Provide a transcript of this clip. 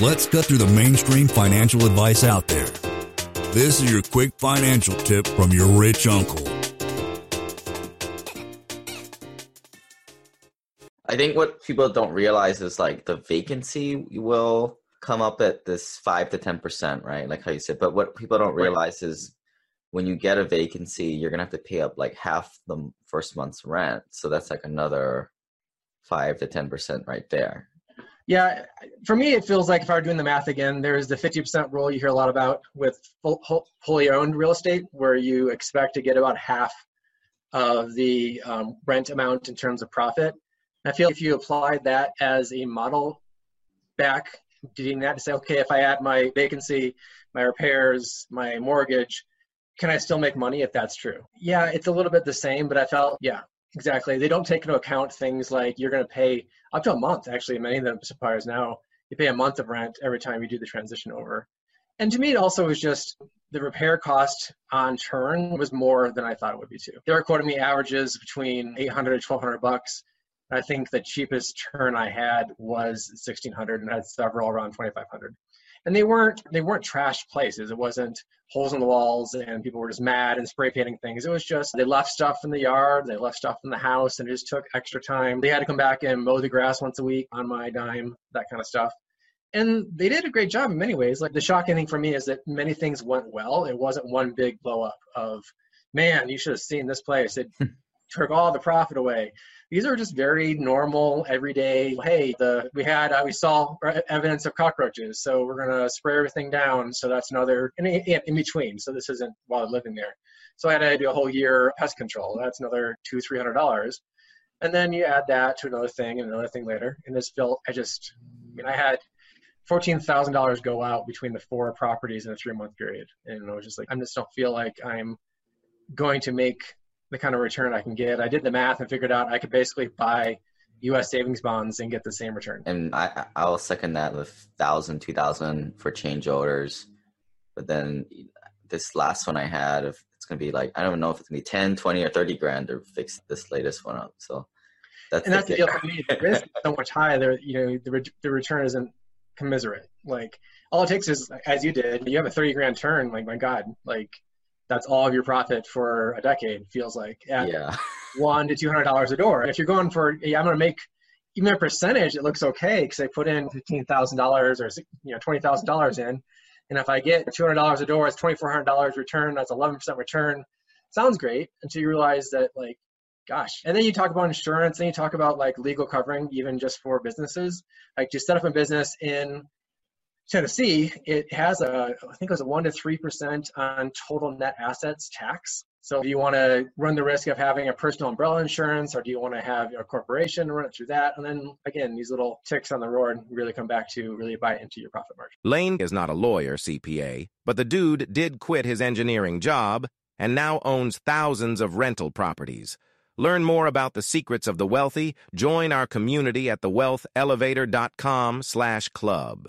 Let's cut through the mainstream financial advice out there. This is your quick financial tip from your rich uncle. I think what people don't realize is like the vacancy will come up at this five to ten percent, right? Like how you said. But what people don't realize is when you get a vacancy, you're gonna have to pay up like half the first month's rent. So that's like another five to ten percent right there. Yeah, for me, it feels like if I were doing the math again, there's the 50% rule you hear a lot about with full, wholly owned real estate, where you expect to get about half of the um, rent amount in terms of profit. I feel if you apply that as a model back, doing that to say, okay, if I add my vacancy, my repairs, my mortgage, can I still make money if that's true? Yeah, it's a little bit the same, but I felt, yeah, exactly. They don't take into account things like you're going to pay up to a month. Actually, many of the suppliers now you pay a month of rent every time you do the transition over. And to me, it also was just the repair cost on turn was more than I thought it would be too. They were quoting me averages between 800 to 1200 bucks. I think the cheapest turn I had was 1600 and I had several around 2500 and they weren't they weren't trash places. It wasn't holes in the walls and people were just mad and spray painting things. It was just they left stuff in the yard, they left stuff in the house, and it just took extra time. They had to come back and mow the grass once a week on my dime, that kind of stuff. And they did a great job in many ways. Like the shocking thing for me is that many things went well. It wasn't one big blow up of, man, you should have seen this place. It took all the profit away these are just very normal, everyday. Hey, the we had uh, we saw evidence of cockroaches, so we're gonna spray everything down. So that's another in, in between. So this isn't while I'm living there. So I had to do a whole year pest control. That's another two three hundred dollars, and then you add that to another thing and another thing later. And this felt I just I mean I had fourteen thousand dollars go out between the four properties in a three month period, and I was just like I just don't feel like I'm going to make the kind of return I can get. I did the math and figured out I could basically buy U.S. savings bonds and get the same return. And I I'll second that with thousand, two thousand for change orders, but then this last one I had, it's gonna be like I don't know if it's gonna be 10, 20, or thirty grand to fix this latest one up. So that's and that's the deal for me. The risk is so much higher. There, you know, the re- the return isn't commiserate. Like all it takes is, as you did, you have a thirty grand turn. Like my God, like that's all of your profit for a decade feels like at yeah. one to two hundred dollars a door. If you're going for, yeah, I'm going to make even a percentage, it looks okay because I put in fifteen thousand dollars or you know twenty thousand dollars in, and if I get two hundred dollars a door, it's twenty four hundred dollars return. That's eleven percent return. Sounds great until you realize that like, gosh. And then you talk about insurance, and you talk about like legal covering even just for businesses. Like to set up a business in Tennessee, it has a, I think it was a one to three percent on total net assets tax. So do you want to run the risk of having a personal umbrella insurance, or do you want to have a corporation run it through that? And then again, these little ticks on the road really come back to really bite into your profit margin. Lane is not a lawyer CPA, but the dude did quit his engineering job and now owns thousands of rental properties. Learn more about the secrets of the wealthy. Join our community at thewealthelevator.com slash club.